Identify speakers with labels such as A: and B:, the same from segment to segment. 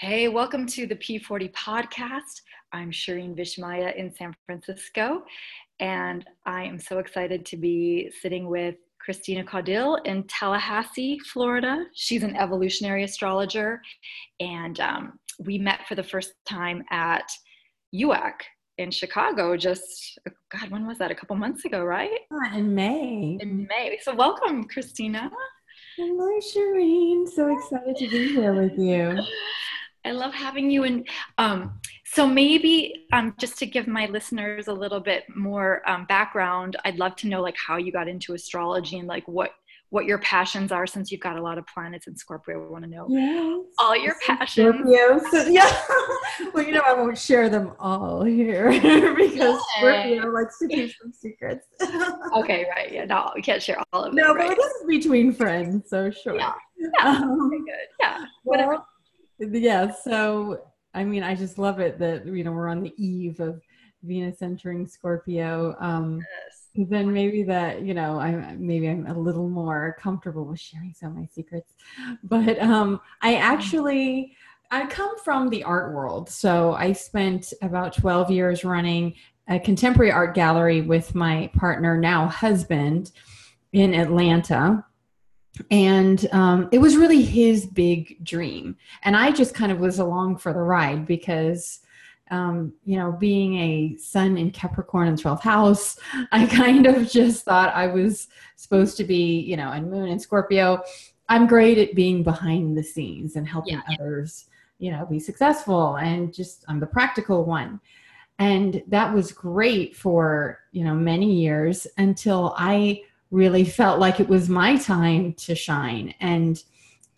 A: Hey, welcome to the P40 podcast. I'm Shireen Vishmaya in San Francisco, and I am so excited to be sitting with Christina Caudill in Tallahassee, Florida. She's an evolutionary astrologer, and um, we met for the first time at UAC in Chicago just, God, when was that? A couple months ago, right?
B: in May.
A: In May. So, welcome, Christina.
B: Hello, Shireen. So excited to be here with you.
A: I love having you. And um, so maybe um, just to give my listeners a little bit more um, background, I'd love to know like how you got into astrology and like what what your passions are since you've got a lot of planets in Scorpio. I want to know yes. all your passions.
B: Scorpio. So, yeah. well, you know, I won't share them all here because Yay. Scorpio likes to keep some secrets.
A: okay, right. Yeah, no, we can't share all of them.
B: No,
A: right?
B: but this is between friends, so sure.
A: Yeah. yeah. Um, good. Yeah. Whatever.
B: Yeah so i mean i just love it that you know we're on the eve of venus entering scorpio um yes. then maybe that you know i maybe i'm a little more comfortable with sharing some of my secrets but um i actually i come from the art world so i spent about 12 years running a contemporary art gallery with my partner now husband in atlanta and um, it was really his big dream. And i just kind of was along for the ride because um, you know being a sun in capricorn in 12th house i kind of just thought i was supposed to be you know and moon in scorpio. I'm great at being behind the scenes and helping yeah. others you know be successful and just i'm the practical one. And that was great for you know many years until i really felt like it was my time to shine. And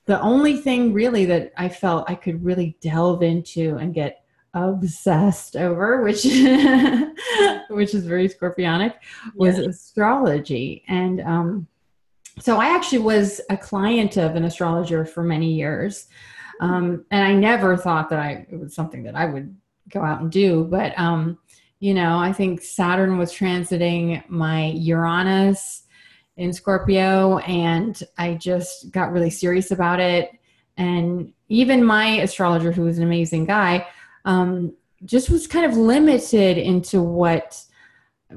B: the only thing really that I felt I could really delve into and get obsessed over, which which is very scorpionic, was yeah. astrology. And um, so I actually was a client of an astrologer for many years. Um, and I never thought that I it was something that I would go out and do. But um, you know, I think Saturn was transiting my Uranus in Scorpio, and I just got really serious about it. And even my astrologer, who was an amazing guy, um, just was kind of limited into what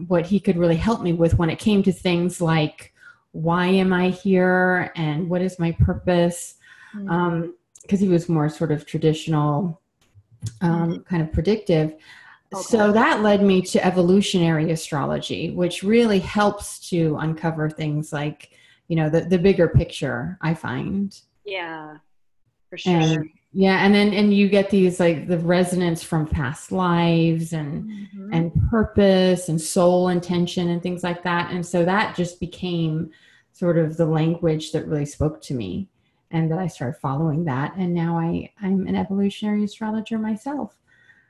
B: what he could really help me with when it came to things like why am I here and what is my purpose. Because mm-hmm. um, he was more sort of traditional, um, kind of predictive. Okay. So that led me to evolutionary astrology, which really helps to uncover things like, you know, the, the bigger picture, I find.
A: Yeah, for sure.
B: And, yeah, and then and you get these like the resonance from past lives and mm-hmm. and purpose and soul intention and things like that. And so that just became sort of the language that really spoke to me and that I started following that. And now I, I'm an evolutionary astrologer myself.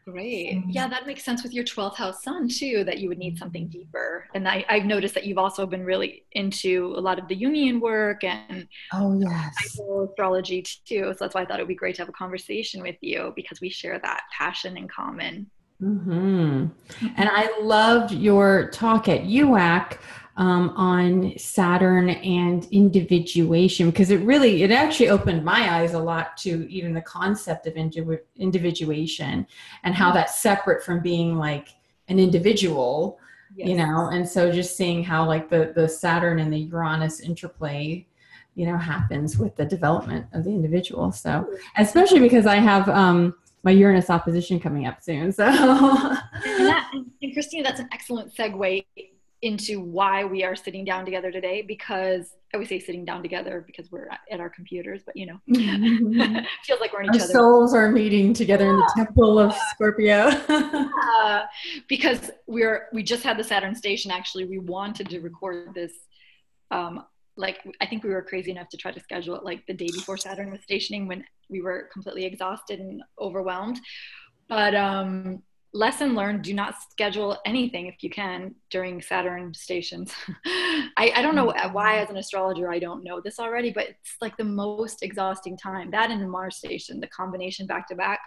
A: Great. Yeah, that makes sense with your 12th house sun too, that you would need something deeper. And I, have noticed that you've also been really into a lot of the Jungian work and
B: oh yes,
A: astrology too. So that's why I thought it would be great to have a conversation with you because we share that passion in common.
B: Mm-hmm. And I loved your talk at UAC um, on Saturn and individuation because it really it actually opened my eyes a lot to even the concept of indiv- individuation and how that's separate from being like an individual yes. you know and so just seeing how like the the Saturn and the Uranus interplay you know happens with the development of the individual so especially because I have um my Uranus opposition coming up soon. So, and,
A: that, and Christina, that's an excellent segue into why we are sitting down together today because I always say sitting down together because we're at our computers, but you know, mm-hmm. feels like we're in each
B: our
A: other.
B: souls are meeting together yeah. in the temple of Scorpio.
A: uh, because we're we just had the Saturn station. Actually, we wanted to record this. Um, like I think we were crazy enough to try to schedule it like the day before Saturn was stationing when we were completely exhausted and overwhelmed. But um, lesson learned do not schedule anything if you can during saturn stations. I, I, don't know mm-hmm. why as an astrologer i don't know this already but it's like the most exhausting time. That and the mars station the combination back to back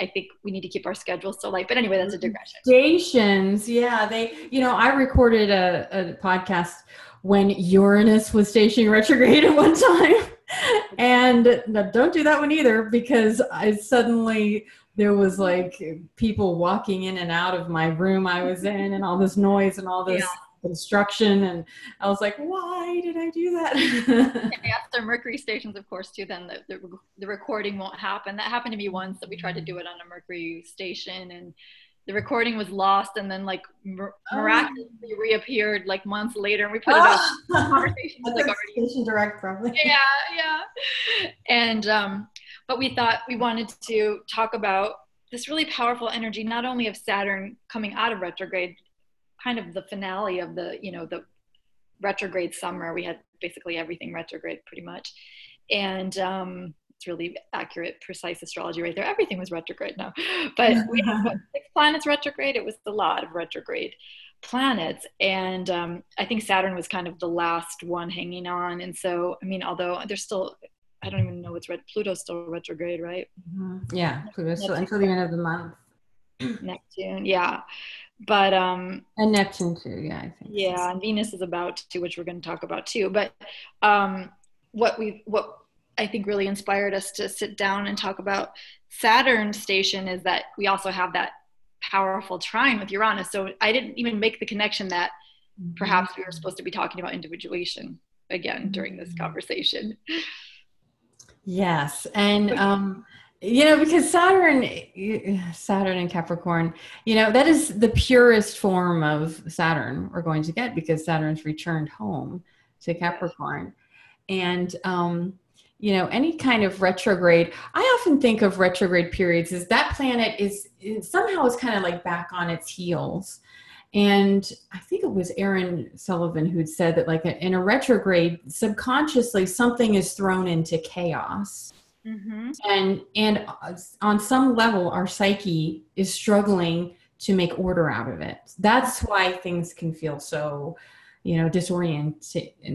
A: i think we need to keep our schedules so light. But anyway that's a digression.
B: Stations yeah they you know i recorded a, a podcast when uranus was stationing retrograde at one time. And don't do that one either because I suddenly there was like people walking in and out of my room I was in and all this noise and all this yeah. construction and I was like, why did I do that?
A: yes, there Mercury stations, of course, too. Then the, the, the recording won't happen. That happened to me once that we tried to do it on a Mercury station and the recording was lost and then like mir- oh. miraculously oh. reappeared like months later and we put it up
B: oh. conversation was like already direct probably
A: yeah yeah and um but we thought we wanted to talk about this really powerful energy not only of saturn coming out of retrograde kind of the finale of the you know the retrograde summer we had basically everything retrograde pretty much and um it's really accurate, precise astrology right there. Everything was retrograde now, but we had six planets retrograde. It was a lot of retrograde planets, and um, I think Saturn was kind of the last one hanging on. And so, I mean, although there's still, I don't even know what's red. Pluto's still retrograde, right?
B: Mm-hmm. Yeah, Pluto's still until the end of the month.
A: Neptune, yeah but um
B: and neptune too yeah i think
A: yeah and venus is about to which we're going to talk about too but um what we what I think really inspired us to sit down and talk about Saturn station is that we also have that powerful trine with Uranus. So I didn't even make the connection that mm-hmm. perhaps we were supposed to be talking about individuation again during this mm-hmm. conversation.
B: Yes. And, um, you know, because Saturn, Saturn and Capricorn, you know, that is the purest form of Saturn we're going to get because Saturn's returned home to Capricorn. And, um, you know any kind of retrograde i often think of retrograde periods as that planet is, is somehow is kind of like back on its heels and i think it was erin sullivan who'd said that like in a retrograde subconsciously something is thrown into chaos. Mm-hmm. and and on some level our psyche is struggling to make order out of it. That's why things can feel so you know disorient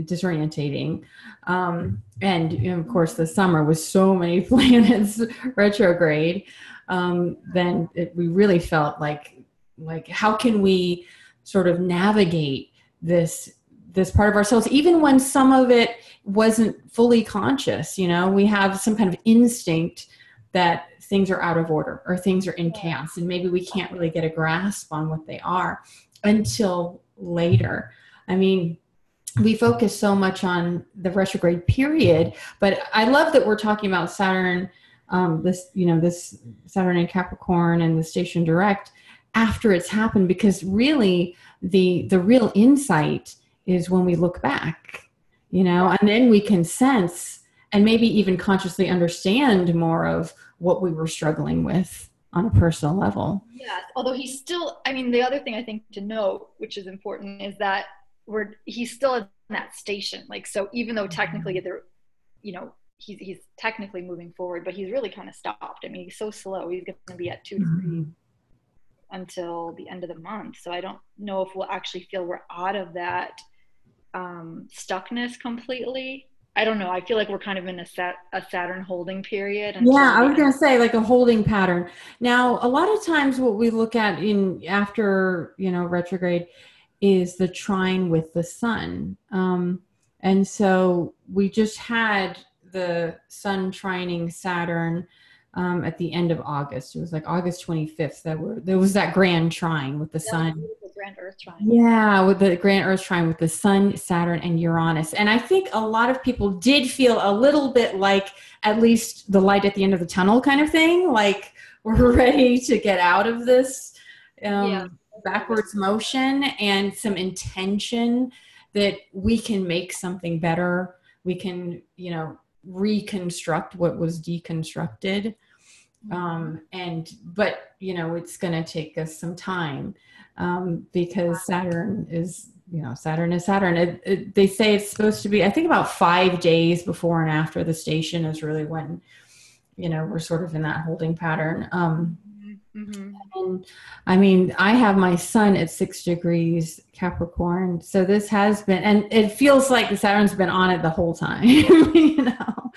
B: disorientating. Um, and you know, of course the summer with so many planets retrograde um, then it, we really felt like like how can we sort of navigate this this part of ourselves even when some of it wasn't fully conscious you know? We have some kind of instinct that things are out of order or things are in chaos and maybe we can't really get a grasp on what they are until later. I mean, we focus so much on the retrograde period, but I love that we're talking about Saturn, um, this, you know, this Saturn in Capricorn and the station direct after it's happened, because really the, the real insight is when we look back, you know, and then we can sense and maybe even consciously understand more of what we were struggling with on a personal level.
A: Yes, although he's still, I mean, the other thing I think to note, which is important, is that we're he's still in that station. Like so, even though technically mm-hmm. they're, you know, he's he's technically moving forward, but he's really kind of stopped. I mean, he's so slow. He's going to be at two mm-hmm. Until the end of the month. So I don't know if we'll actually feel we're out of that um, stuckness completely. I don't know. I feel like we're kind of in a set a Saturn holding period.
B: Yeah, I was going to say like a holding pattern. Now, a lot of times what we look at in after, you know, retrograde is the trine with the sun. Um, and so we just had the sun trining Saturn um, at the end of August. It was like August 25th that were there was that grand trine with the sun.
A: The grand Earth trine.
B: Yeah, with the grand Earth trine with the sun, Saturn, and Uranus. And I think a lot of people did feel a little bit like at least the light at the end of the tunnel kind of thing. Like we're ready to get out of this. Um, yeah backwards motion and some intention that we can make something better we can you know reconstruct what was deconstructed. Mm-hmm. um, and but you know it's going to take us some time um, because saturn is you know saturn is saturn. It, it, they say it's supposed to be i think about five days before and after the station is really when you know we're sort of in that holding pattern. Um, Mm-hmm. And I mean, I have my sun at six degrees Capricorn. So this has been, and it feels like the Saturn's been on it the whole time. you know,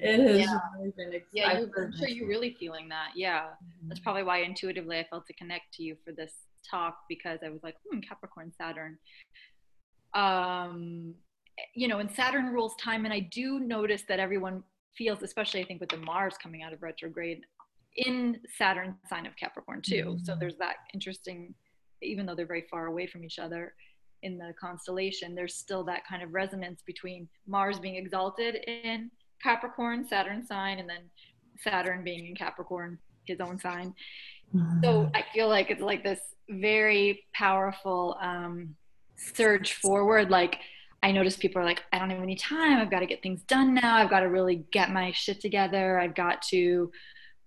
B: it has
A: yeah. really been exciting. Yeah, you, I'm sure you're really feeling that. Yeah. Mm-hmm. That's probably why intuitively I felt to connect to you for this talk because I was like, hmm, Capricorn, Saturn. Um, you know, and Saturn rules time. And I do notice that everyone feels, especially I think with the Mars coming out of retrograde in Saturn sign of Capricorn too. Mm-hmm. So there's that interesting, even though they're very far away from each other in the constellation, there's still that kind of resonance between Mars being exalted in Capricorn, Saturn sign, and then Saturn being in Capricorn, his own sign. Mm-hmm. So I feel like it's like this very powerful um, surge forward. Like I notice people are like, I don't have any time. I've got to get things done now. I've got to really get my shit together. I've got to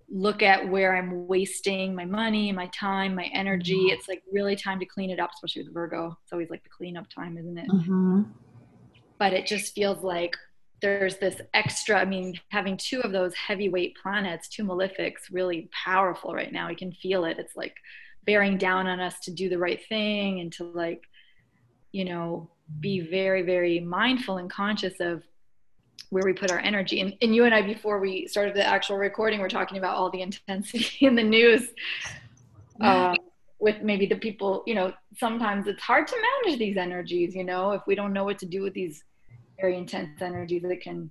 A: look at where I'm wasting my money, my time, my energy. Mm-hmm. It's like really time to clean it up, especially with Virgo. It's always like the cleanup time, isn't it? Mm-hmm. But it just feels like there's this extra. I mean, having two of those heavyweight planets, two malefics, really powerful right now. We can feel it. It's like bearing down on us to do the right thing and to like, you know, be very, very mindful and conscious of where we put our energy. And, and you and I, before we started the actual recording, we're talking about all the intensity in the news. Um, with maybe the people, you know, sometimes it's hard to manage these energies, you know, if we don't know what to do with these very intense energies that can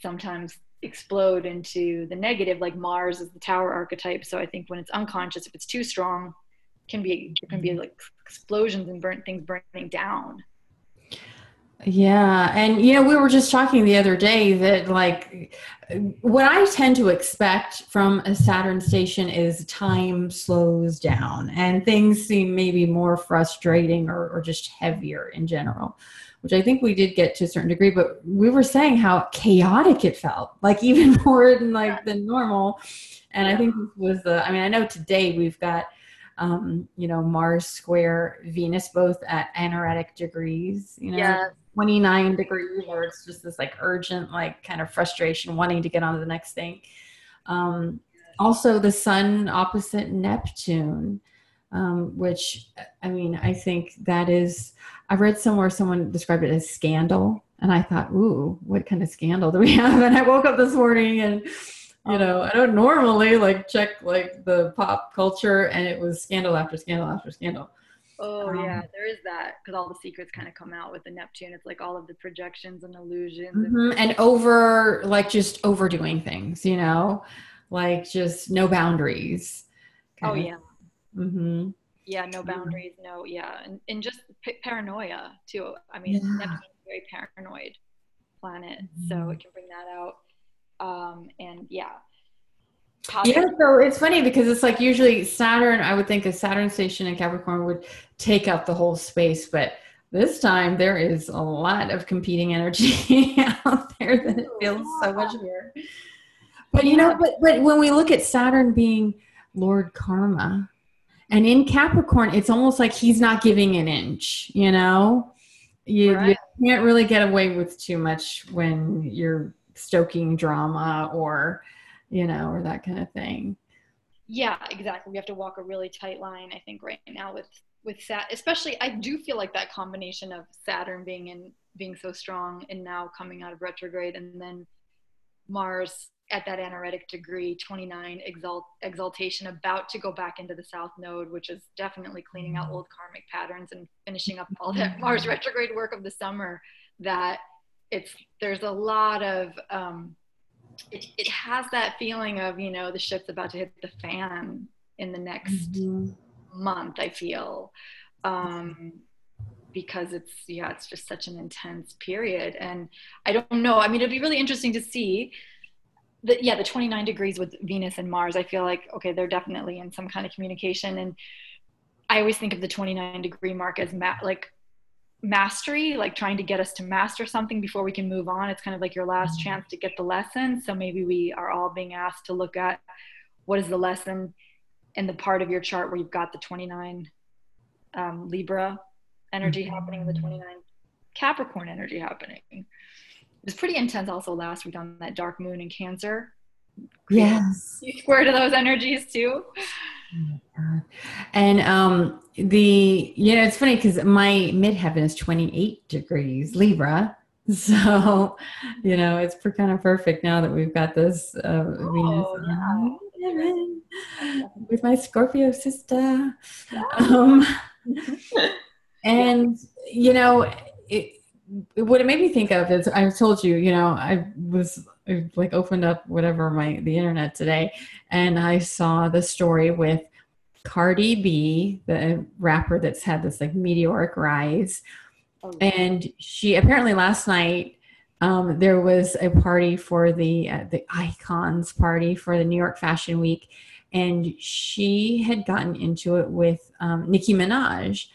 A: sometimes explode into the negative, like Mars is the tower archetype. So I think when it's unconscious, if it's too strong, can be it can be like explosions and burnt things burning down.
B: Yeah. And, you know, we were just talking the other day that, like, what I tend to expect from a Saturn station is time slows down and things seem maybe more frustrating or, or just heavier in general, which I think we did get to a certain degree. But we were saying how chaotic it felt, like, even more than, like, than normal. And I think was the, I mean, I know today we've got, um, you know, Mars square Venus, both at anaretic degrees, you know.
A: Yes
B: 29 degrees where it's just this like urgent like kind of frustration wanting to get on to the next thing. Um, also the sun opposite neptune um, which i mean i think that is i read somewhere someone described it as scandal and i thought ooh what kind of scandal do we have? And i woke up this morning and you know i don't normally like check like the pop culture and it was scandal after scandal after scandal
A: Oh um, yeah, there is that because all the secrets kind of come out with the Neptune. It's like all of the projections and illusions
B: mm-hmm. and, and over like just overdoing things, you know, like just no boundaries.
A: Oh yeah. Mm-hmm. Yeah, no boundaries, no yeah, and and just p- paranoia too. I mean, yeah. Neptune's very paranoid planet, mm-hmm. so it can bring that out. Um, and yeah,
B: yeah, so it's funny because it's like usually Saturn, I would think a Saturn station in Capricorn would take up the whole space, but this time there is a lot of competing energy out there that it feels so much more. But you know, but, but when we look at Saturn being Lord Karma, and in Capricorn, it's almost like he's not giving an inch, you know? You, right. you can't really get away with too much when you're stoking drama or you know, or that kind of thing.
A: Yeah, exactly. We have to walk a really tight line, I think, right now with with Sat. Especially, I do feel like that combination of Saturn being in being so strong and now coming out of retrograde, and then Mars at that anaretic degree, 29 exalt, exaltation, about to go back into the South Node, which is definitely cleaning out old karmic patterns and finishing up all that Mars retrograde work of the summer. That it's there's a lot of um, it, it has that feeling of you know the ship's about to hit the fan in the next mm-hmm. month i feel um, because it's yeah it's just such an intense period. And i don't know i mean it'd be really interesting to see that yeah the 29 degrees with venus and mars. I feel like okay they're definitely in some kind of communication. And i always think of the 29 degree mark as ma- like mastery, like trying to get us to master something before we can move on. It's kind of like your last mm-hmm. chance to get the lesson. So maybe we are all being asked to look at what is the lesson in the part of your chart where you've got the 29 um, Libra energy mm-hmm. happening, the 29 Capricorn energy happening. It was pretty intense also last week on that dark moon in Cancer.
B: Yes.
A: You square to those energies too.
B: Oh and um, the you know it's funny because my midheaven is 28 degrees Libra, so you know it's kind of perfect now that we've got this uh, oh, Venus yeah. with my Scorpio sister. Um, and you know it, what it made me think of is I told you, you know, I was I like opened up whatever my the internet today, and I saw the story with Cardi B, the rapper that's had this like meteoric rise, oh, and she apparently last night um, there was a party for the uh, the icons party for the New York Fashion Week, and she had gotten into it with um, Nicki Minaj,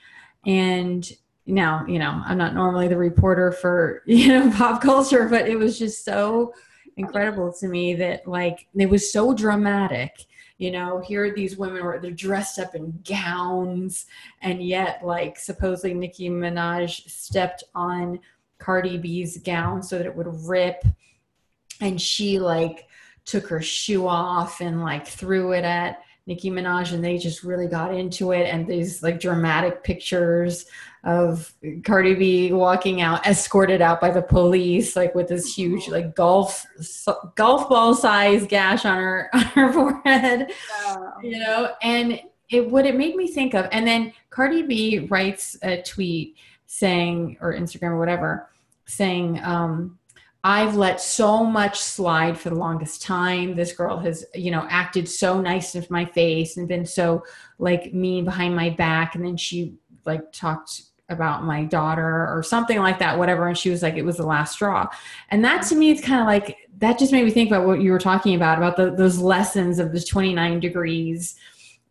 B: and now you know i'm not normally the reporter for you know pop culture but it was just so incredible to me that like it was so dramatic you know here are these women were they're dressed up in gowns and yet like supposedly nicki minaj stepped on cardi b's gown so that it would rip and she like took her shoe off and like threw it at Nicki Minaj and they just really got into it and these like dramatic pictures of Cardi B walking out escorted out by the police like with this huge like golf golf ball size gash on her on her forehead you know and it what it made me think of and then Cardi B writes a tweet saying or Instagram or whatever saying um I've let so much slide for the longest time. This girl has, you know, acted so nice in my face and been so like mean behind my back. And then she like talked about my daughter or something like that, whatever. And she was like, it was the last straw. And that to me, it's kind of like, that just made me think about what you were talking about, about the, those lessons of the 29 degrees.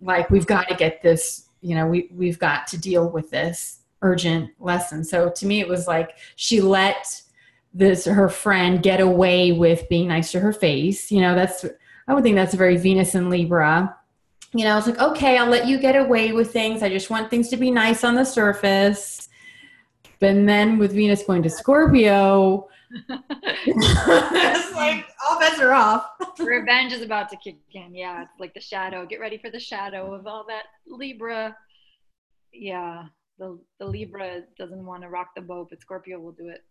B: Like, we've got to get this, you know, we, we've got to deal with this urgent lesson. So to me, it was like she let this her friend get away with being nice to her face. You know, that's I would think that's a very Venus and Libra. You know, it's like, okay, I'll let you get away with things. I just want things to be nice on the surface. But then with Venus going to Scorpio, it's like all bets are off.
A: Revenge is about to kick in. Yeah, it's like the shadow. Get ready for the shadow of all that Libra. Yeah, the the Libra doesn't want to rock the boat, but Scorpio will do it.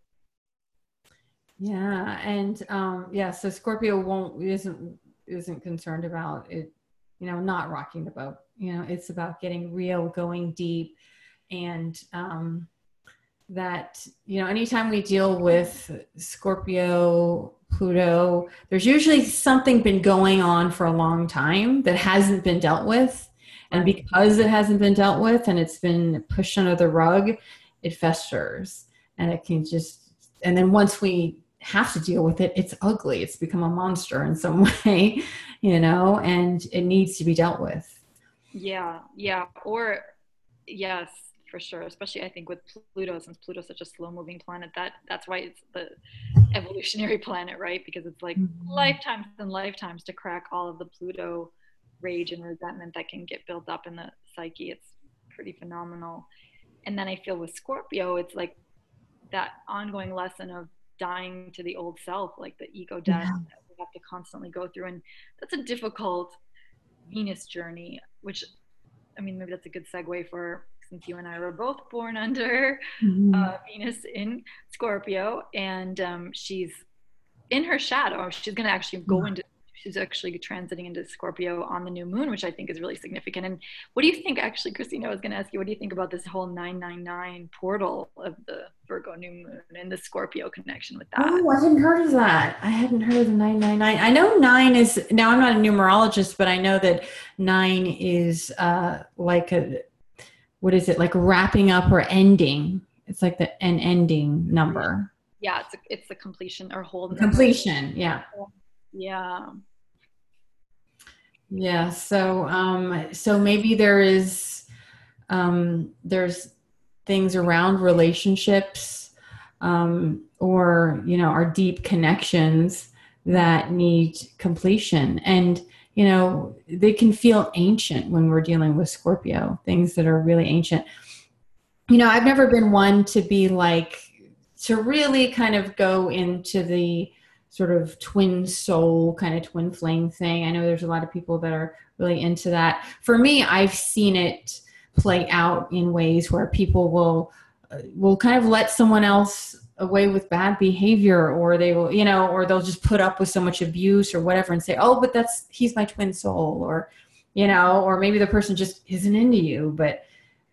B: Yeah, and um, yeah, so Scorpio won't isn't isn't concerned about it, you know, not rocking the boat. You know, it's about getting real, going deep, and um, that you know, anytime we deal with Scorpio, Pluto, there's usually something been going on for a long time that hasn't been dealt with, and because it hasn't been dealt with and it's been pushed under the rug, it festers, and it can just and then once we have to deal with it. It's ugly. It's become a monster in some way you know and it needs to be dealt with.
A: Yeah yeah or yes for sure especially i think with pluto since pluto's such a slow moving planet that that's why it's the evolutionary planet right? Because it's like mm-hmm. lifetimes and lifetimes to crack all of the pluto rage and resentment that can get built up in the psyche. It's pretty phenomenal. And then i feel with scorpio it's like that ongoing lesson of dying to the old self, like the ego death yeah. that we have to constantly go through. And that's a difficult Venus journey, which I mean, maybe that's a good segue for since you and I were both born under mm-hmm. uh, Venus in Scorpio, and um, she's in her shadow. She's going to actually go into she's actually transiting into Scorpio on the new moon, which I think is really significant. And what do you think, actually, Christina, I was going to ask you, what do you think about this whole 999 portal of the Virgo new moon and the Scorpio connection with that?
B: Oh, I hadn't heard of that. I hadn't heard of the 999. I know nine is, now I'm not a numerologist, but I know that nine is uh, like a, what is it, like wrapping up or ending? It's like the an ending number.
A: Yeah, it's a, it's the completion or whole
B: completion. Yeah.
A: Yeah.
B: Yeah. So, um, so maybe there is, um, there's things around relationships, um, or, you know, our deep connections that need completion. And, you know, they can feel ancient when we're dealing with Scorpio, things that are really ancient. You know, I've never been one to be like, to really kind of go into the, sort of twin soul kind of twin flame thing. I know there's a lot of people that are really into that. For me, I've seen it play out in ways where people will uh, will kind of let someone else away with bad behavior or they will you know or they'll just put up with so much abuse or whatever and say oh but that's he's my twin soul or you know or maybe the person just isn't into you but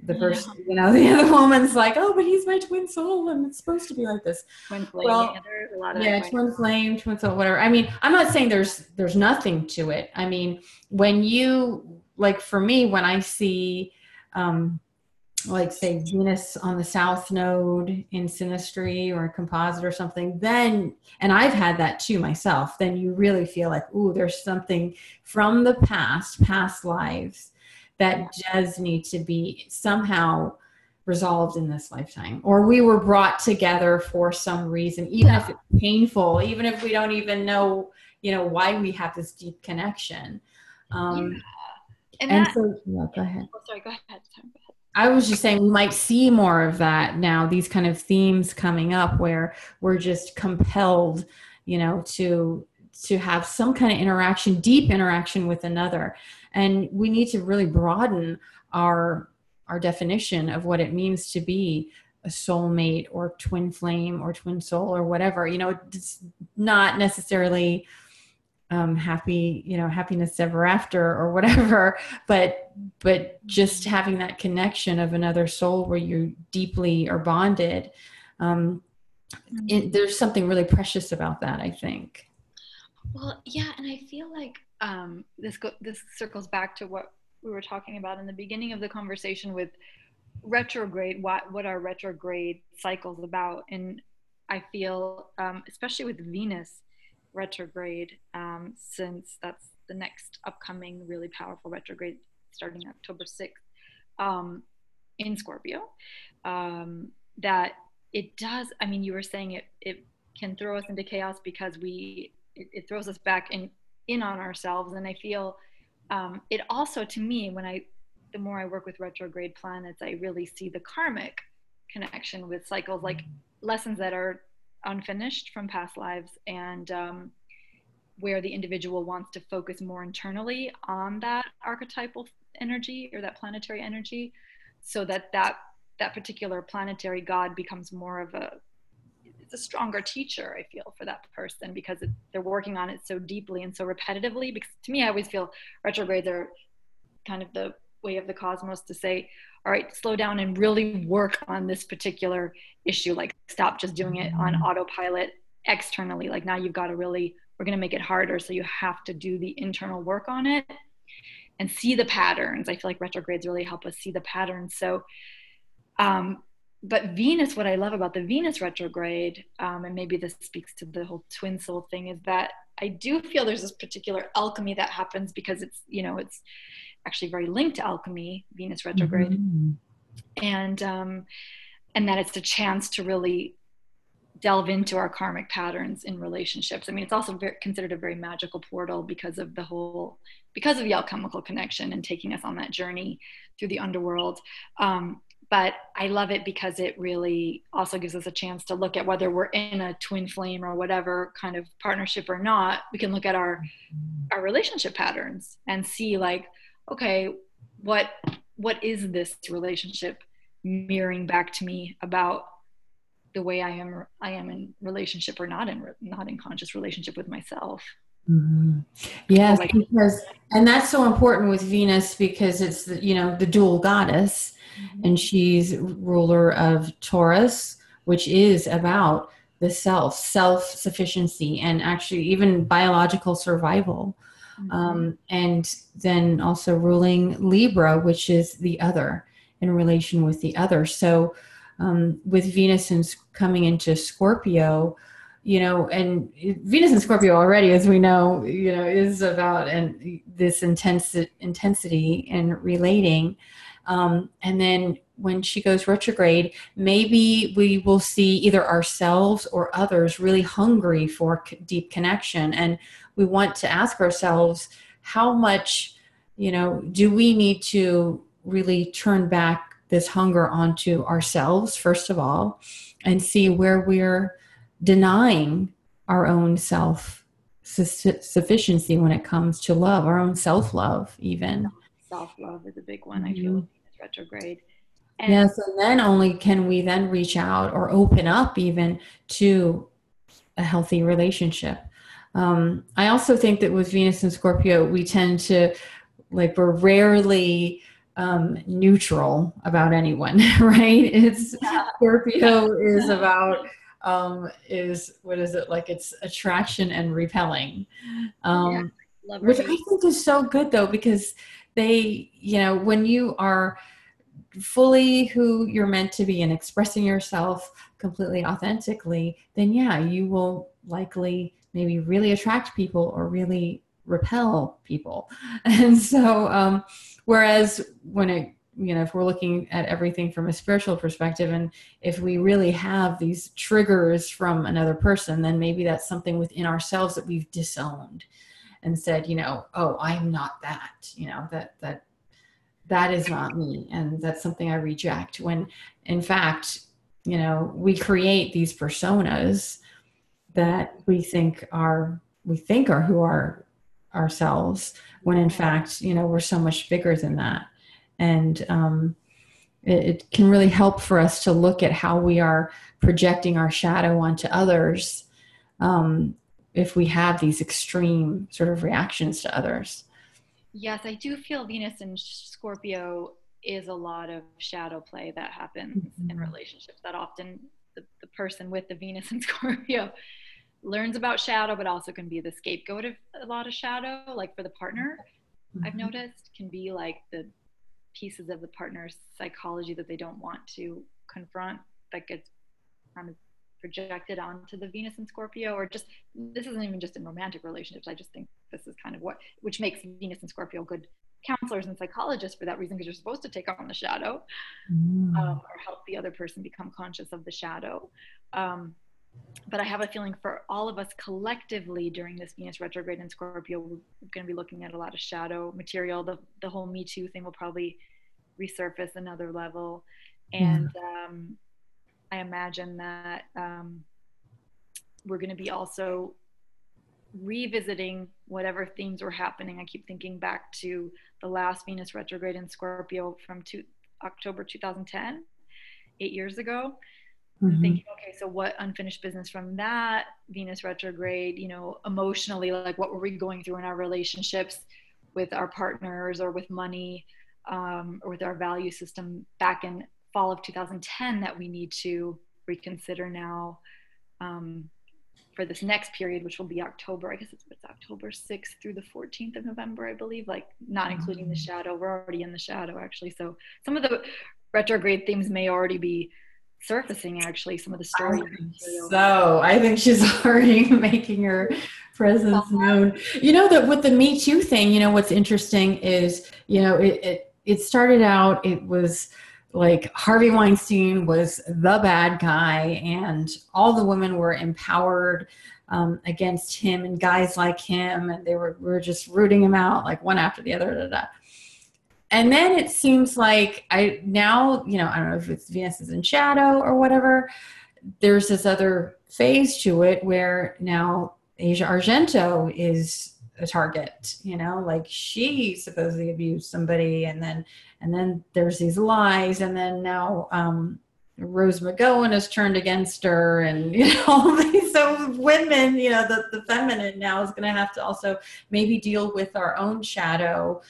B: the first, yeah. you know, the other woman's like, oh, but he's my twin soul and it's supposed to be like this.
A: Twin flame. Well, yeah,
B: yeah twin flame, twin soul, whatever. I mean, I'm not saying there's there's nothing to it. I mean, when you like for me, when I see um like say Venus on the south node in synastry or a composite or something, then and I've had that too myself, then you really feel like, ooh, there's something from the past, past lives that does need to be somehow resolved in this lifetime or we were brought together for some reason even yeah. if it's painful even if we don't even know you know why we have this deep connection um yeah. and, and that, so yeah, go ahead
A: oh, sorry go ahead
B: I was just saying we might see more of that now, these kind of themes coming up where we're just compelled, you know, to to have some kind of interaction, deep interaction with another. And we need to really broaden our our definition of what it means to be a soulmate or twin flame or twin soul or whatever. You know, it's not necessarily um, happy, you know, happiness ever after or whatever, but but just having that connection of another soul where you deeply are bonded. Um, mm-hmm. it, there's something really precious about that, I think.
A: Well, yeah, and I feel like um, this go- this circles back to what we were talking about in the beginning of the conversation with retrograde. What what are retrograde cycles about? And I feel, um, especially with Venus retrograde um, since that's the next upcoming really powerful retrograde starting October 6th um, in Scorpio. Um, that it does, I mean, you were saying it, it can throw us into chaos because we, it, it throws us back in, in on ourselves. And I feel um, it also, to me, when I, the more I work with retrograde planets, I really see the karmic connection with cycles, like lessons that are unfinished from past lives and um, where the individual wants to focus more internally on that archetypal energy or that planetary energy so that that that particular planetary god becomes more of a it's a stronger teacher i feel for that person because it, they're working on it so deeply and so repetitively. Because to me i always feel retrogrades are kind of the way of the cosmos to say all right slow down and really work on this particular issue. Like stop just doing it on mm-hmm. autopilot externally. Like now you've got to really we're going to make it harder. So you have to do the internal work on it and see the patterns. I feel like retrogrades really help us see the patterns. So um, but venus what i love about the venus retrograde um, and maybe this speaks to the whole twin soul thing is that i do feel there's this particular alchemy that happens because it's you know it's actually very linked to alchemy, Venus retrograde, mm-hmm. and um, and that it's a chance to really delve into our karmic patterns in relationships. I mean, it's also very, considered a very magical portal because of the whole because of the alchemical connection and taking us on that journey through the underworld. Um, but I love it because it really also gives us a chance to look at whether we're in a twin flame or whatever kind of partnership or not. We can look at our our relationship patterns and see like okay, what what is this relationship mirroring back to me about the way I am I am in relationship or not in not in conscious relationship with myself.
B: Mm-hmm. Yes, because and that's so important with Venus because it's the, you know the dual goddess, mm-hmm. and she's ruler of Taurus, which is about the self, self sufficiency, and actually even biological survival. Mm-hmm. Um, and then also ruling Libra, which is the other in relation with the other. So um, with Venus and coming into Scorpio, you know, and Venus and Scorpio already, as we know, you know, is about and this intense intensity in relating. Um, and then when she goes retrograde, maybe we will see either ourselves or others really hungry for deep connection. And we want to ask ourselves, how much, you know, do we need to really turn back this hunger onto ourselves, first of all, and see where we're denying our own self sufficiency when it comes to love, our own self love, even.
A: Self love is a big one, I feel, mm-hmm. retrograde
B: and yes, and then only can we then reach out or open up even to a healthy relationship. Um, I also think that with Venus and Scorpio, we tend to like we're rarely um, neutral about anyone, right? It's yeah. Scorpio is about um, is what is it like? It's attraction and repelling, um, yeah, which I think is so good though because they, you know, when you are fully who you're meant to be and expressing yourself completely authentically, then yeah, you will likely maybe really attract people or really repel people. And so, um, whereas when it, you know, if we're looking at everything from a spiritual perspective, and if we really have these triggers from another person, then maybe that's something within ourselves that we've disowned and said, you know, oh, I'm not that, you know, that, that, that is not me. And that's something I reject. When in fact, you know, we create these personas that we think are, we think are who are ourselves when in fact you know we're so much bigger than that and um, it, it, can really help for us to look at how we are projecting our shadow onto others um, if we have these extreme sort of reactions to others
A: yes i do feel venus and scorpio is a lot of shadow play that happens mm-hmm. in relationships that often the, the person with the venus and scorpio learns about shadow, but also can be the scapegoat of a lot of shadow, like for the partner. Mm-hmm. I've noticed can be like the pieces of the partner's psychology that they don't want to confront that gets kind of projected onto the Venus and Scorpio, or just this isn't even just in romantic relationships. I just think this is kind of what which makes Venus and Scorpio good counselors and psychologists for that reason, because you're supposed to take on the shadow mm. um, or help the other person become conscious of the shadow. Um, but I have a feeling for all of us collectively during this Venus retrograde in Scorpio, we're going to be looking at a lot of shadow material. The, the whole Me Too thing will probably resurface another level. And um, I imagine that um, we're going to be also revisiting whatever themes were happening. I keep thinking back to the last Venus retrograde in Scorpio from two, October 2010, eight years ago mm-hmm. thinking okay so what unfinished business from that venus retrograde you know emotionally like what were we going through in our relationships with our partners or with money um, or with our value system back in fall of 2010 that we need to reconsider now um, for this next period, which will be October. I guess it's, it's, October 6th through the 14th of November, I believe, like not including the mm-hmm. shadow. We're already in the shadow, actually. So some of the retrograde themes may already be surfacing actually some of the stories.
B: So I think she's already making her presence uh-huh. known. You know that with the Me Too thing, you know what's interesting is you know it it, it started out it was like Harvey Weinstein was the bad guy, and all the women were empowered um, against him and guys like him, and they were, were just rooting him out like one after the other. Da, da, da and then it seems like I now, you know, I don't know if it's Venus is in shadow or whatever. There's this other phase to it where now Asia Argento is a target, you know, like she supposedly abused somebody and then and then there's these lies and then now um Rose McGowan has turned against her and you know all these so women, you know, the, the feminine now is gonna have to also maybe deal with our own shadow.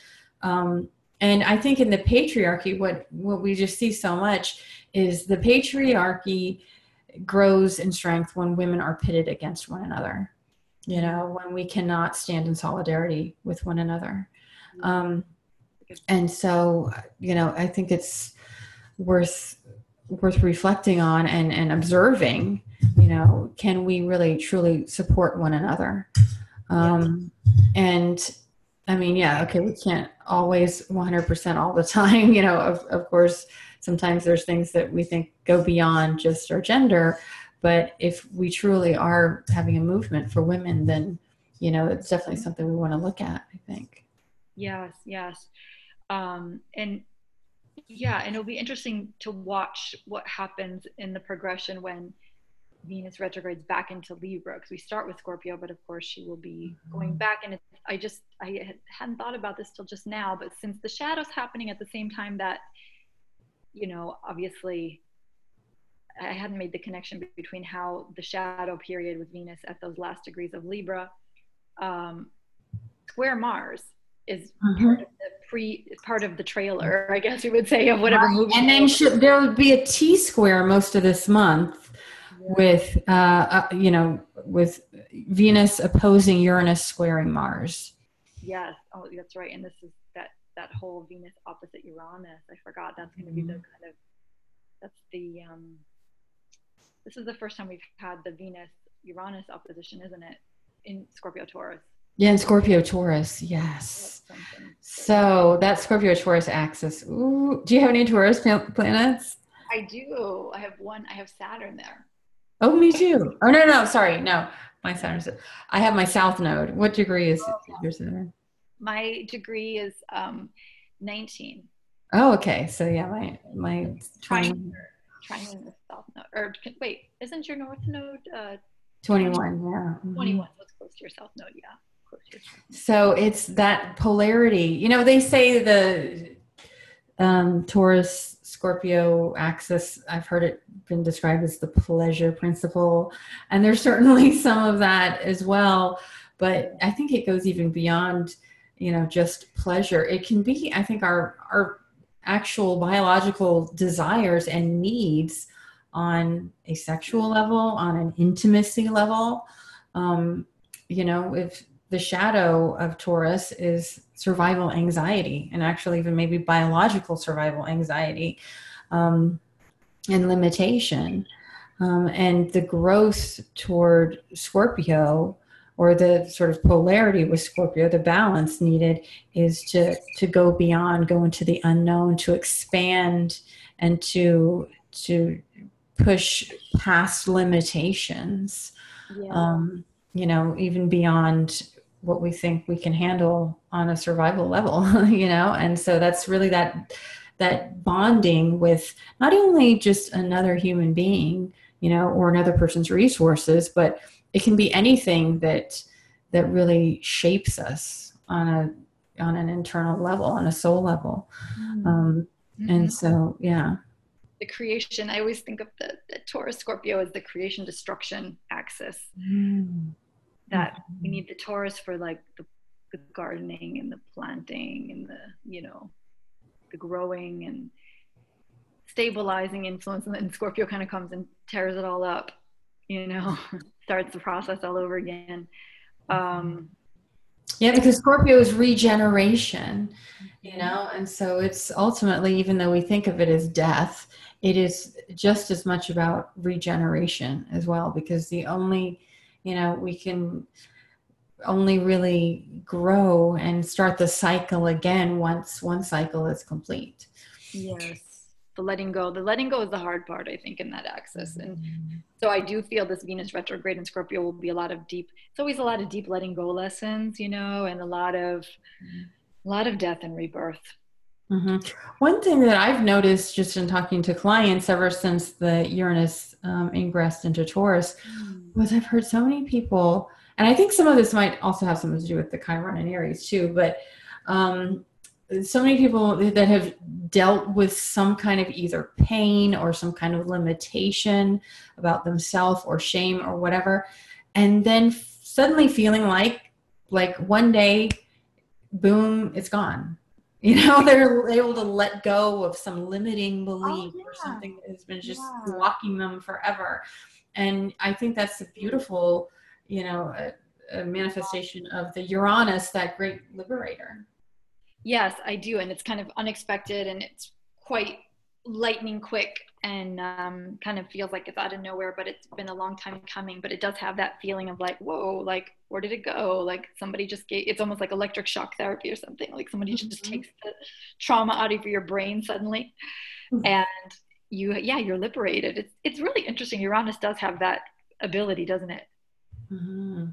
B: Um, and I think in the patriarchy, what, what we just see so much is the patriarchy grows in strength when women are pitted against one another. You know, when we cannot stand in solidarity with one another. Um, and so, you know, I think it's worth worth reflecting on and, and observing you know can we really truly support one another um, and I mean, yeah, okay, we can't always 100% all the time. You know, of, of course, sometimes there's things that we think go beyond just our gender. But if we truly are having a movement for women, then, you know, it's definitely something we want to look at, I think.
A: Yes, yes. Um, and yeah, and it'll be interesting to watch what happens in the progression when Venus retrogrades back into Libra because we start with Scorpio, but of course she will be going mm-hmm. back. And I just I hadn't thought about this till just now, but since the shadow's happening at the same time that, you know, obviously, I hadn't made the connection between how the shadow period with Venus at those last degrees of Libra, um, square Mars is mm-hmm. part of the pre part of the trailer, I guess you would say, of whatever movie.
B: And then should, there would be a T square most of this month. With, uh, uh, you know, with Venus opposing Uranus squaring Mars.
A: Yes. Oh, that's right. And this is that that whole Venus opposite Uranus. I forgot. That's going to mm-hmm. be the mm-hmm. kind of that's the um. This is the first time we've had the Venus Uranus opposition, isn't it? In Scorpio Taurus.
B: Yeah, in Scorpio Taurus, yes. So that Scorpio Taurus axis. Ooh, do you have any Taurus planets?
A: I do. I have one. I have Saturn there.
B: Oh, me too. Oh no, no, sorry, no. My Saturn's. I have my South Node. What degree is oh, your Saturn?
A: My degree is um, 19.
B: Oh, okay. So yeah, my my
A: trying trying in the South Node. Or wait, isn't your North Node? Uh,
B: 21. Yeah.
A: 21. What's close to your South Node? Yeah.
B: So it's that polarity. You know, they say the um, Taurus Scorpio axis, I've heard it been described as the pleasure principle. And there's certainly some of that as well. But I think it goes even beyond, you know, just pleasure. It can be, I think, our, our actual biological desires and needs on a sexual level, on an intimacy level. Um, you know, if the shadow of Taurus is survival anxiety, and actually, even maybe biological survival anxiety um, and limitation. Um, and the growth toward Scorpio, or the sort of polarity with Scorpio, the balance needed is to to go beyond, go into the unknown, to expand, and to to push past limitations. Yeah. Um, you know, even beyond what we think we can handle on a survival level you know? And so that's really that that bonding with not only just another human being you know or another person's resources but it can be anything that that really shapes us on a on an internal level on a soul level. Mm-hmm. um, mm-hmm. and so yeah.
A: The creation i always think of the, the taurus scorpio as the creation destruction axis. Mm that we need the Taurus for like the, the gardening and the planting and the you know the growing and stabilizing influence. And then Scorpio kind of comes and tears it all up you know starts the process all over again. Um
B: yeah because Scorpio is regeneration you know? And so it's ultimately even though we think of it as death it is just as much about regeneration as well because the only you know we can only really grow and start the cycle again once one cycle is complete.
A: Yes. The letting go the letting go is the hard part i think in that axis. And mm-hmm. so i do feel this venus retrograde in scorpio will be a lot of deep it's always a lot of deep letting go lessons you know and a lot of a lot of death and rebirth
B: Mm-hmm. One thing that I've noticed just in talking to clients ever since the Uranus um, ingressed into Taurus mm. was I've heard so many people, and I think some of this might also have something to do with the Chiron and Aries too, but um, so many people that have dealt with some kind of either pain or some kind of limitation about themselves or shame or whatever, and then suddenly feeling like, like one day, boom, it's gone you know they're able to let go of some limiting oh, belief oh, yeah. or something that has been just yeah. blocking them forever and i think that's a beautiful you know a, a manifestation of the uranus that great liberator
A: yes i do and it's kind of unexpected and it's quite lightning quick and um, kind of feels like it's out of nowhere, but it's been a long time coming. But it does have that feeling of like, whoa, like where did it go? Like somebody just gave. It's almost like electric shock therapy or something. Like somebody mm-hmm. just takes the trauma out of your brain suddenly, mm-hmm. and you, yeah, you're liberated. It's it's really interesting. Uranus does have that ability, doesn't it?
B: Mm-hmm.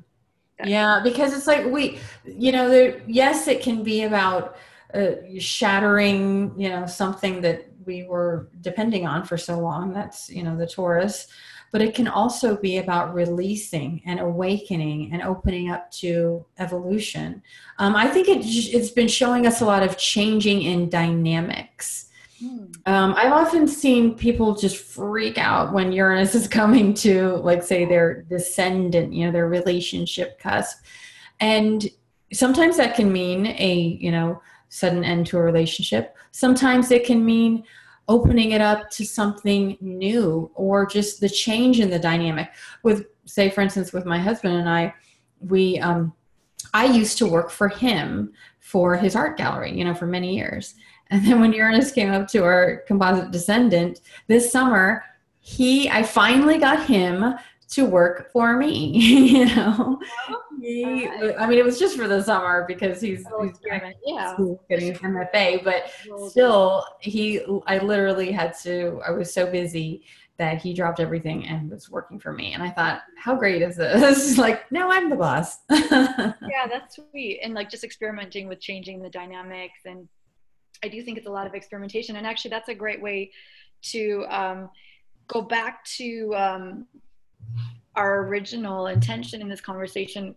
B: Yeah, because it's like we, you know, there. Yes, it can be about uh, shattering, you know, something that we were depending on for so long. That's, you know, the Taurus. But it can also be about releasing and awakening and opening up to evolution. Um, I think it, it's been showing us a lot of changing in dynamics. Hmm. Um, I've often seen people just freak out when Uranus is coming to, like, say, their descendant, you know, their relationship cusp. And sometimes that can mean a, you know, sudden end to a relationship. Sometimes it can mean opening it up to something new or just the change in the dynamic. With, say, for instance, with my husband and I, we, um, I used to work for him for his art gallery, you know, for many years. And then when Uranus came up to our composite descendant this summer, he, I finally got him to work for me. you know, he, I mean, it was just for the summer because he's, oh, he's yeah. getting his MFA, but still, he, I literally had to. I was so busy that he dropped everything and was working for me. And I thought, how great is this? like, no, I'm the boss.
A: yeah, that's sweet. And like just experimenting with changing the dynamics. And I do think it's a lot of experimentation. And actually, that's a great way to um, go back to um, our original intention in this conversation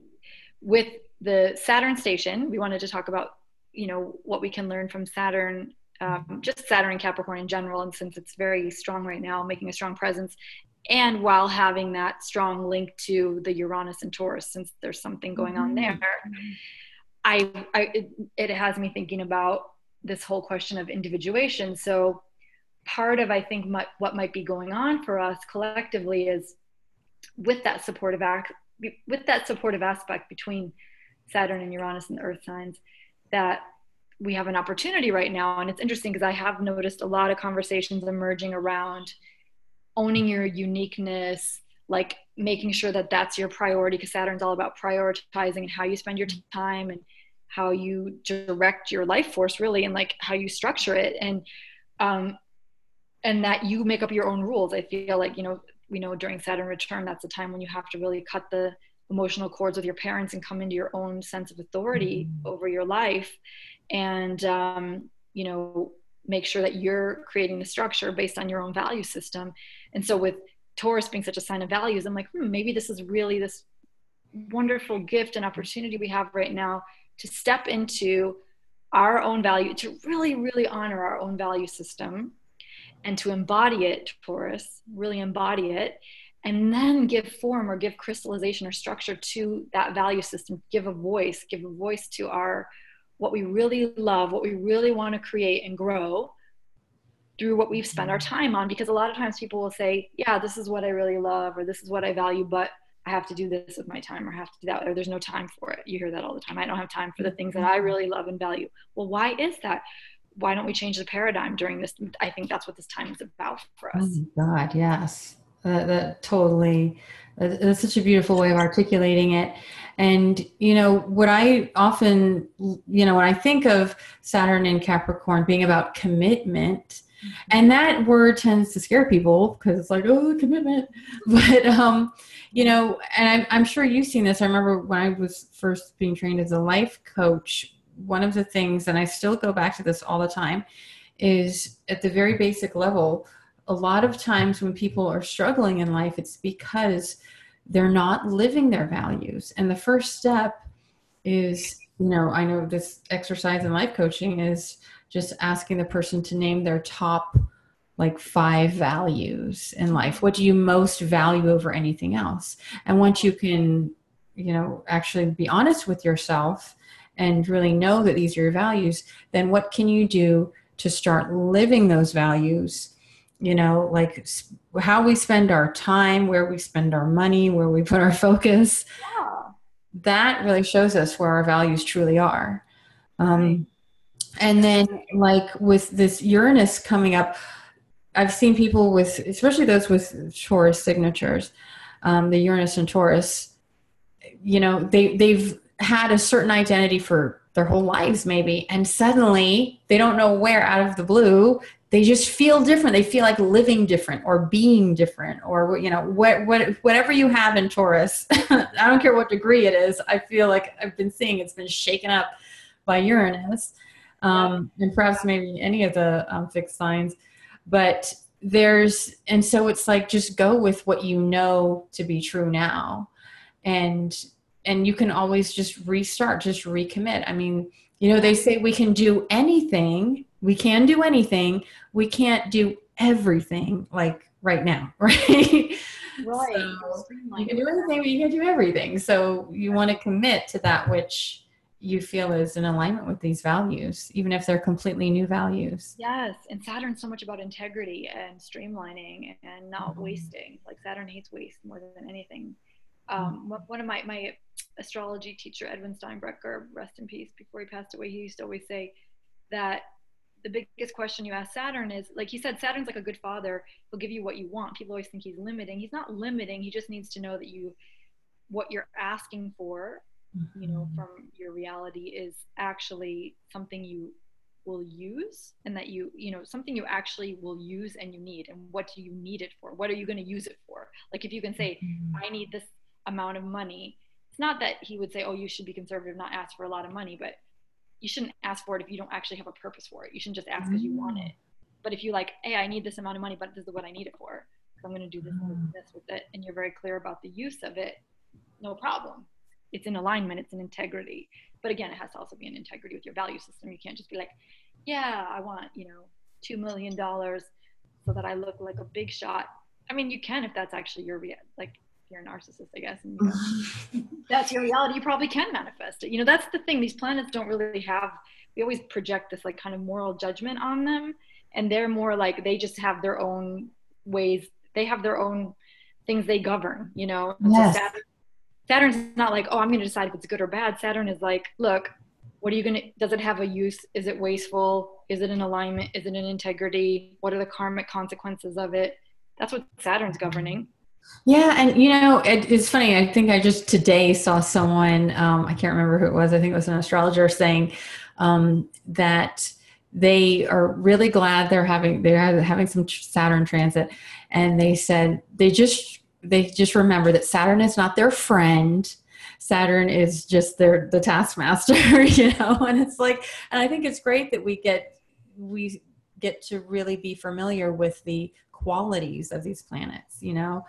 A: with the Saturn station. We wanted to talk about, you know, what we can learn from Saturn, um, just Saturn and Capricorn in general, and since it's very strong right now, making a strong presence, and while having that strong link to the Uranus and Taurus, since there's something going on there. I, I it, it has me thinking about this whole question of individuation. So part of I think my, what might be going on for us collectively is with that supportive act, with that supportive aspect between Saturn and Uranus and the Earth signs, that we have an opportunity right now. And it's interesting because I have noticed a lot of conversations emerging around owning your uniqueness, like making sure that that's your priority because Saturn's all about prioritizing and how you spend your time and how you direct your life force really and like how you structure it and um and that you make up your own rules. I feel like, you know, we know during Saturn return, that's a time when you have to really cut the emotional cords with your parents and come into your own sense of authority mm-hmm. over your life. And, um, you know, make sure that you're creating the structure based on your own value system. And so with Taurus being such a sign of values, I'm like, hmm, maybe this is really this wonderful gift and opportunity we have right now to step into our own value, to really, really honor our own value system and to embody it, Taurus, really embody it, and then give form or give crystallization or structure to that value system, give a voice, give a voice to our what we really love, what we really want to create and grow through what we've spent our mm-hmm. time on. Because a lot of times people will say, Yeah, this is what I really love, or this is what I value, but I have to do this with my time, or I have to do that, or there's no time for it. You hear that all the time. I don't have time for the mm-hmm. things that I really love and value. Well, why is that? Why don't we change the paradigm during this? I think that's what this time is about for us.
B: Oh God, yes, that, that totally. That's such a beautiful way of articulating it. And you know what I often, you know, when I think of Saturn in Capricorn being about commitment, mm-hmm. and that word tends to scare people because it's like oh commitment but um you know and I'm, I'm sure you've seen this i remember when i was first being trained as a life coach one of the things, and I still go back to this all the time, is at the very basic level, a lot of times when people are struggling in life, it's because they're not living their values. And the first step is, you know, I know this exercise in life coaching is just asking the person to name their top like five values in life. What do you most value over anything else? And once you can, you know, actually be honest with yourself and really know that these are your values, then what can you do to start living those values? You know, like how we spend our time, where we spend our money, where we put our focus. Yeah. That really shows us where our values truly are. Um, and then, like with this Uranus coming up, I've seen people with, especially those with Taurus signatures, um, the Uranus and Taurus. You know, they they've had a certain identity for their whole lives maybe and suddenly they don't know where out of the blue they just feel different. They feel like living different or being different or you know what, what whatever you have in taurus i don't care what degree it is i feel like i've been seeing it's been shaken up by uranus um, and perhaps maybe any of the um, fixed signs but there's and so it's like just go with what you know to be true now. And and you can always just restart just recommit i mean you know they say we can do anything we can do anything we can't do everything like right now right right so you can do anything but you can't do everything so you want to commit to that which you feel is in alignment with these values, even if they're completely new values.
A: Yes, and Saturn's so much about integrity and streamlining and not mm-hmm. wasting. Like Saturn hates waste more than anything. Um, mm-hmm. One of my my astrology teacher, Edwin Steinbrecher, rest in peace. Before he passed away, he used to always say that the biggest question you ask Saturn is like he said, Saturn's like a good father. He'll give you what you want. People always think he's limiting. He's not limiting. He just needs to know that you what you're asking for you know mm-hmm. from your reality is actually something you will use and that you you know something you actually will use and you need and what do you need it for what are you going to use it for like if you can say mm-hmm. i need this amount of money it's not that he would say oh you should be conservative not ask for a lot of money but you shouldn't ask for it if you don't actually have a purpose for it you shouldn't just ask because you want it but if you like hey i need this amount of money but this is what i need it for so i'm going to do this, this, this with it and you're very clear about the use of it no problem it's in alignment, it's in integrity. But again, it has to also be in integrity with your value system. You can't just be like, yeah, I want, you know, $2 million so that I look like a big shot. I mean, you can if that's actually your, like, you're a narcissist, I guess, and you know, that's your reality, you probably can manifest it. You know, that's the thing. These planets don't really have, we always project this like kind of moral judgment on them. And they're more like, they just have their own ways, they have their own things they govern, you know?
B: Yes.
A: So Saturn, Saturn's not like, oh, I'm going to decide if it's good or bad. Saturn is like, look, what are you going to, does it have a use? Is it wasteful? Is it in alignment? Is it in integrity? What are the karmic consequences of it? That's what Saturn's governing.
B: Yeah, and you know, it, it's funny. I think I just today saw someone, um, I can't remember who it was, I think it was an astrologer saying um, that they are really glad they're having they're having some Saturn transit and they said they just they just remember that Saturn is not their friend. Saturn is just their the taskmaster, you know. And it's like, and I think it's great that we get we get to really be familiar with the qualities of these planets, you know,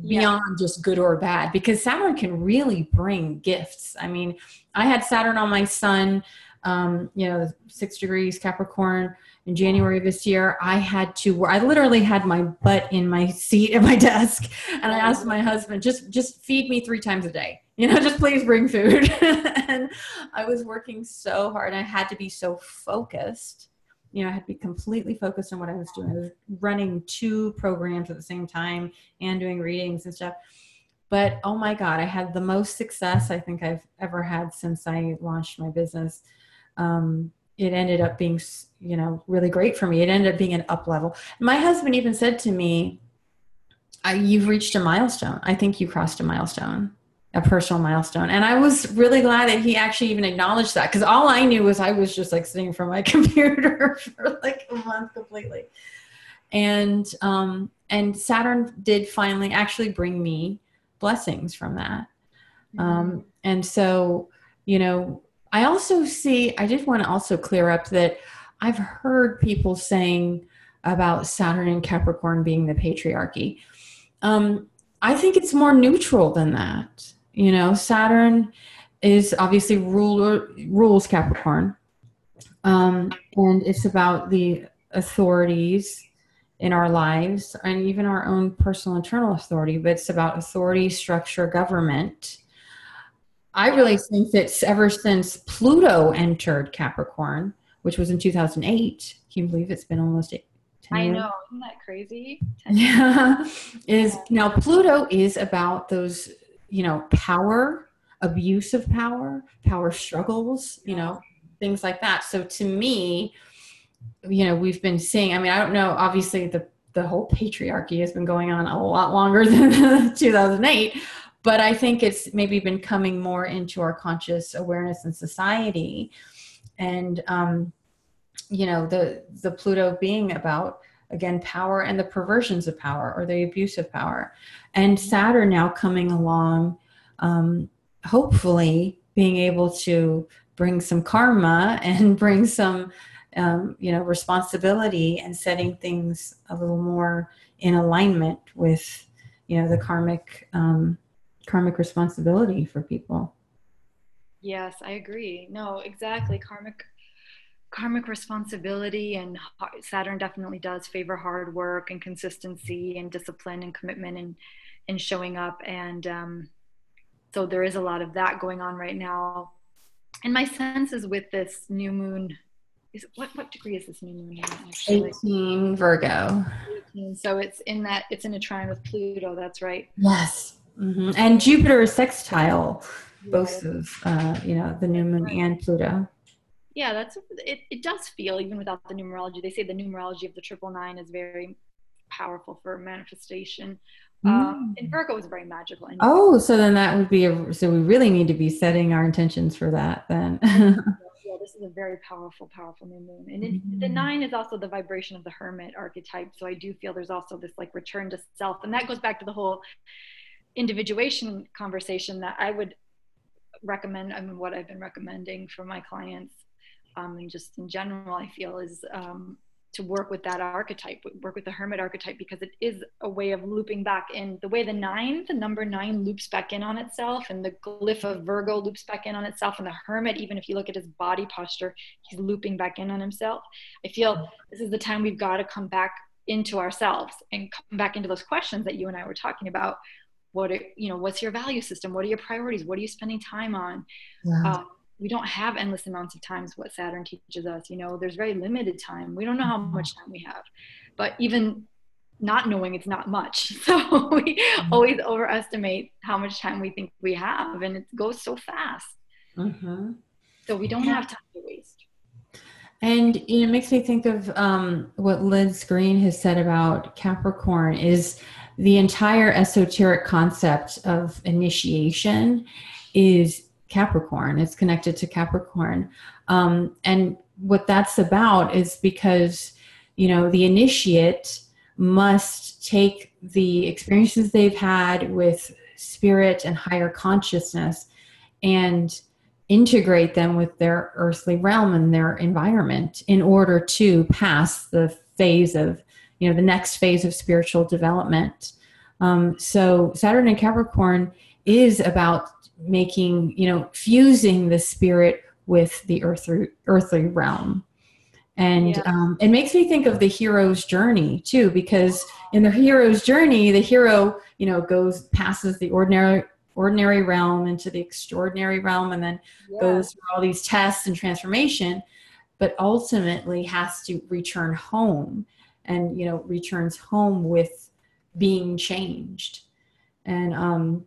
B: beyond yeah. just good or bad, because Saturn can really bring gifts. I mean, I had Saturn on my sun, um, you know, six degrees Capricorn in January of this year, I had to, I literally had my butt in my seat at my desk. And I asked my husband, just, just feed me three times a day. You know, just please bring food. and I was working so hard. I had to be so focused. You know, I had to be completely focused on what I was doing. I was running two programs at the same time and doing readings and stuff. But oh my God, I had the most success I think I've ever had since I launched my business. Um, it ended up being you know really great for me it ended up being an up level my husband even said to me you've reached a milestone i think you crossed a milestone a personal milestone and i was really glad that he actually even acknowledged that because all i knew was i was just like sitting from my computer for like a month completely and um and saturn did finally actually bring me blessings from that mm-hmm. um and so you know I also see, I did want to also clear up that I've heard people saying about Saturn and Capricorn being the patriarchy. Um, I think it's more neutral than that. You know, Saturn is obviously ruler, rules Capricorn. Um, and it's about the authorities in our lives and even our own personal internal authority, but it's about authority, structure, government I really think that ever since Pluto entered Capricorn, which was in 2008, can you believe it's been almost eight,
A: 10 I know, isn't that crazy?
B: Yeah, is now Pluto is about those, you know, power, abuse of power, power struggles, you know, things like that. So to me, you know, we've been seeing. I mean, I don't know. Obviously, the the whole patriarchy has been going on a lot longer than 2008 but I think it's maybe been coming more into our conscious awareness in society, and um, you know the the Pluto being about again power and the perversions of power or the abuse of power, and Saturn now coming along, um, hopefully being able to bring some karma and bring some um, you know responsibility and setting things a little more in alignment with you know the karmic um, karmic responsibility for people.
A: Yes, I agree. No, exactly. Karmic karmic responsibility and Saturn definitely does favor hard work and consistency and discipline and commitment and and showing up and um, so there is a lot of that going on right now. And my sense is with this new moon is what what degree is this new moon in actually?
B: 18 virgo.
A: 18. so it's in that it's in a trine with pluto that's right.
B: Yes. Mm-hmm. and jupiter is sextile both of uh, you know the new moon and pluto
A: yeah that's it, it does feel even without the numerology they say the numerology of the triple nine is very powerful for manifestation. Mm. um, and virgo is very magical
B: oh so then that would be a so we really need to be setting our intentions for that then.
A: Yeah this is a very powerful powerful new moon. And it, mm. the nine is also the vibration of the hermit archetype so i do feel there's also this like return to self. And that goes back to the whole individuation conversation that i would recommend i mean what i've been recommending for my clients um, and just in general, I feel is um, to work with that archetype, work with the hermit archetype, because it is a way of looping back in the way the nine, the number nine loops back in on itself, and the glyph of Virgo loops back in on itself, and the hermit, even if you look at his body posture, he's looping back in on himself. I feel this is the time we've got to come back into ourselves and come back into those questions that you and I were talking about. What are, you know? What's your value system? What are your priorities? What are you spending time on? Yeah. Um, we don't have endless amounts of times what saturn teaches us you know there's very limited time we don't know how mm-hmm. much time we have but even not knowing it's not much so we mm-hmm. always overestimate how much time we think we have and it goes so fast mm-hmm. so we don't yeah. have time to waste
B: and you know, it makes me think of um, what Liz Greene has said about Capricorn is the entire esoteric concept of initiation is Capricorn. It's connected to Capricorn. Um, and what that's about is because, you know, the initiate must take the experiences they've had with spirit and higher consciousness and integrate them with their earthly realm and their environment in order to pass the phase of, you know, the next phase of spiritual development. Um, so Saturn and Capricorn is about making you know fusing the spirit with the earthly earthly realm and yeah. um, it makes me think of the hero's journey too because in the hero's journey the hero you know goes passes the ordinary ordinary realm into the extraordinary realm and then yeah. goes through all these tests and transformation but ultimately has to return home and you know returns home with being changed and um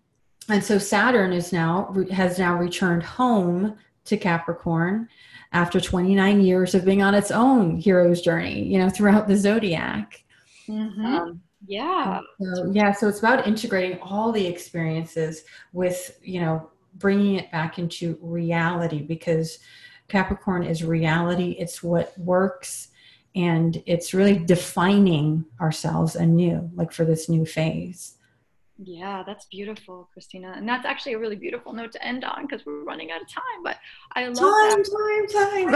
B: and so Saturn is now has now returned home to Capricorn after 29 years of being on its own hero's journey, you know, throughout the zodiac.
A: Mm-hmm. Um, yeah.
B: So, yeah. So it's about integrating all the experiences with, you know, bringing it back into reality because Capricorn is reality. It's what works. And it's really defining ourselves anew, like for this new phase.
A: Yeah, that's beautiful, Christina. And that's actually a really beautiful note to end on because we're running out of time. But I love
B: time, that.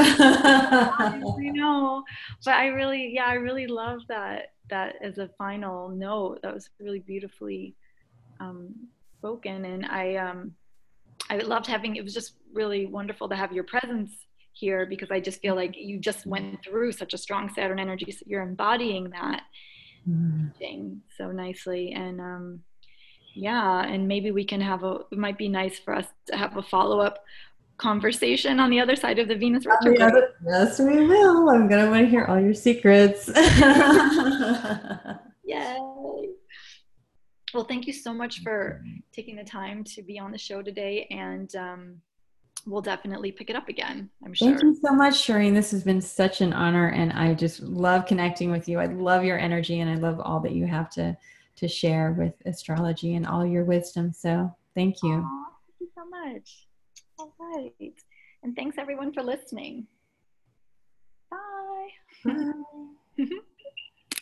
A: time, time. you know, but I really, yeah, I really love that. That as a final note, that was really beautifully um, spoken, and I, um, I loved having. It was just really wonderful to have your presence here because I just feel like you just went through such a strong Saturn energy. So you're embodying that mm. so nicely, and um, yeah and maybe we can have a it might be nice for us to have a follow-up conversation on the other side of the venus retrograde.
B: yes we will. I'm gonna want to hear all your secrets.
A: Yay. Well thank you so much for taking the time to be on the show today and um, we'll definitely pick it up again i'm sure.
B: thank you so much shireen this has been such an honor and i just love connecting with you. I love your energy and i love all that you have to to share with astrology and all your wisdom. So thank you.
A: Aww, thank you so much. All right. And thanks everyone for listening. Bye. Bye.